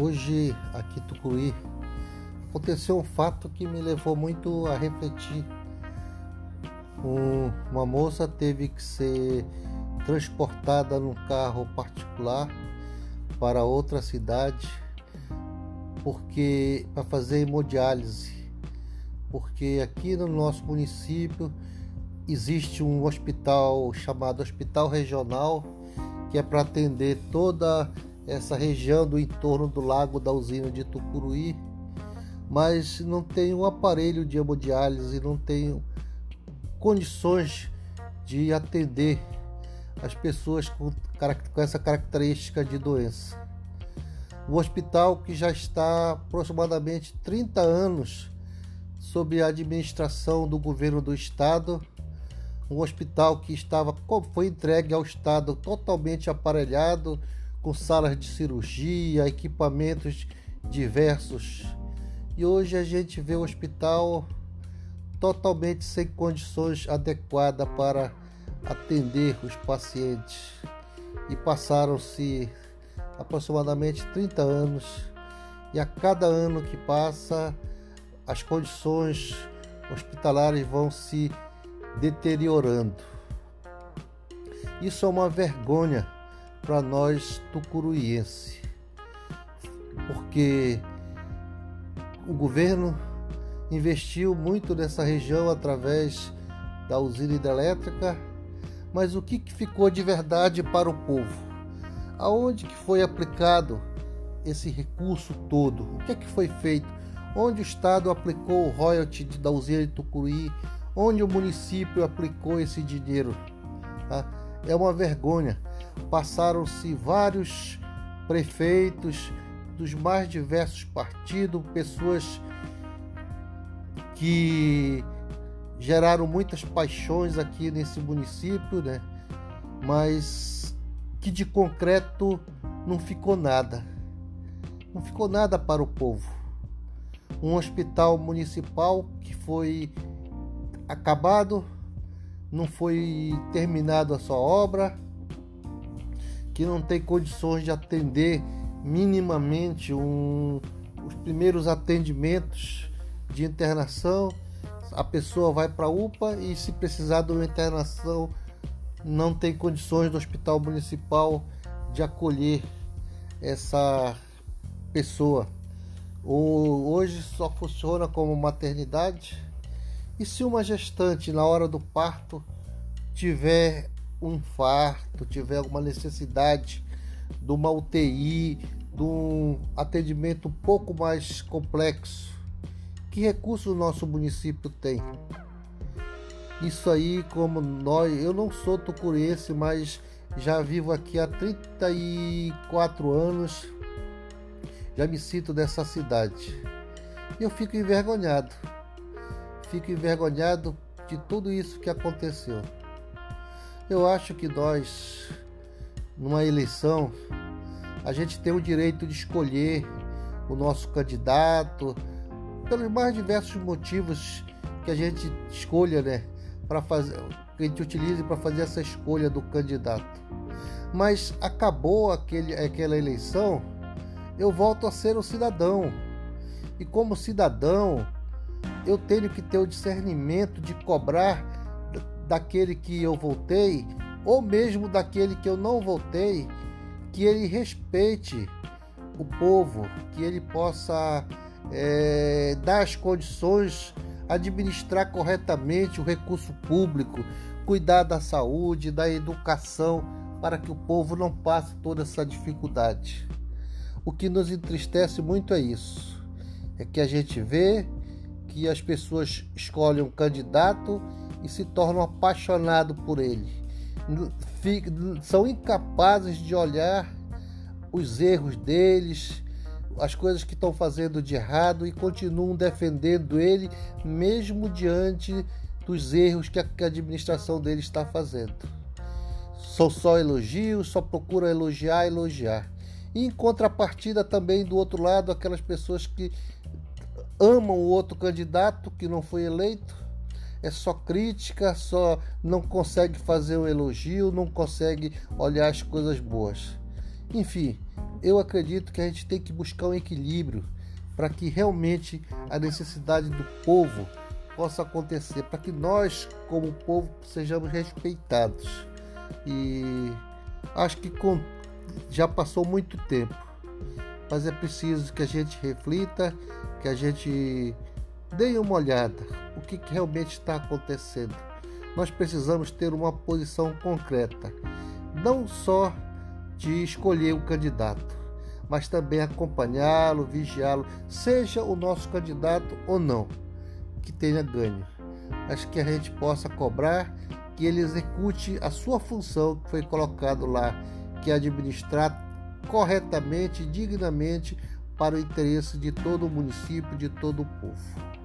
Hoje, aqui em Tucuí, aconteceu um fato que me levou muito a refletir. Um, uma moça teve que ser transportada num carro particular para outra cidade porque para fazer hemodiálise porque aqui no nosso município existe um hospital chamado Hospital Regional que é para atender toda essa região do entorno do lago da usina de Tucuruí, mas não tem um aparelho de hemodiálise, não tem condições de atender as pessoas com, com essa característica de doença. O hospital que já está aproximadamente 30 anos sob a administração do governo do estado, um hospital que estava foi entregue ao estado totalmente aparelhado, com salas de cirurgia, equipamentos diversos. E hoje a gente vê o hospital totalmente sem condições adequadas para atender os pacientes. E passaram-se aproximadamente 30 anos, e a cada ano que passa, as condições hospitalares vão se deteriorando. Isso é uma vergonha para nós tucuruiense, porque o governo investiu muito nessa região através da usina hidrelétrica, mas o que ficou de verdade para o povo? Aonde que foi aplicado esse recurso todo? O que é que foi feito? Onde o Estado aplicou o royalty da usina de Tucuruí? Onde o município aplicou esse dinheiro? Tá? É uma vergonha passaram-se vários prefeitos dos mais diversos partidos, pessoas que geraram muitas paixões aqui nesse município, né? Mas que de concreto não ficou nada. Não ficou nada para o povo. Um hospital municipal que foi acabado, não foi terminado a sua obra que não tem condições de atender minimamente um, os primeiros atendimentos de internação, a pessoa vai para a UPA e se precisar de uma internação não tem condições do hospital municipal de acolher essa pessoa. hoje só funciona como maternidade. E se uma gestante na hora do parto tiver um infarto, tiver alguma necessidade de uma UTI, de um atendimento um pouco mais complexo, que recurso o nosso município tem? Isso aí, como nós, eu não sou tucurense, mas já vivo aqui há 34 anos, já me sinto dessa cidade. Eu fico envergonhado, fico envergonhado de tudo isso que aconteceu. Eu acho que nós, numa eleição, a gente tem o direito de escolher o nosso candidato pelos mais diversos motivos que a gente escolha, né, para fazer, que a gente utilize para fazer essa escolha do candidato. Mas acabou aquele, aquela eleição, eu volto a ser um cidadão. E como cidadão, eu tenho que ter o discernimento de cobrar daquele que eu voltei, ou mesmo daquele que eu não voltei, que ele respeite o povo, que ele possa é, dar as condições, administrar corretamente o recurso público, cuidar da saúde, da educação, para que o povo não passe toda essa dificuldade. O que nos entristece muito é isso, é que a gente vê que as pessoas escolhem um candidato e se tornam apaixonados por ele. São incapazes de olhar os erros deles, as coisas que estão fazendo de errado e continuam defendendo ele, mesmo diante dos erros que a administração dele está fazendo. São só elogios, só procura elogiar, elogiar. E em contrapartida também do outro lado, aquelas pessoas que amam o outro candidato que não foi eleito é só crítica, só não consegue fazer o elogio, não consegue olhar as coisas boas. Enfim, eu acredito que a gente tem que buscar um equilíbrio para que realmente a necessidade do povo possa acontecer, para que nós, como povo, sejamos respeitados. E acho que com, já passou muito tempo, mas é preciso que a gente reflita, que a gente dê uma olhada o que, que realmente está acontecendo. Nós precisamos ter uma posição concreta, não só de escolher o candidato, mas também acompanhá-lo, vigiá-lo, seja o nosso candidato ou não, que tenha ganho. Mas que a gente possa cobrar que ele execute a sua função que foi colocado lá, que é administrar corretamente dignamente para o interesse de todo o município, de todo o povo.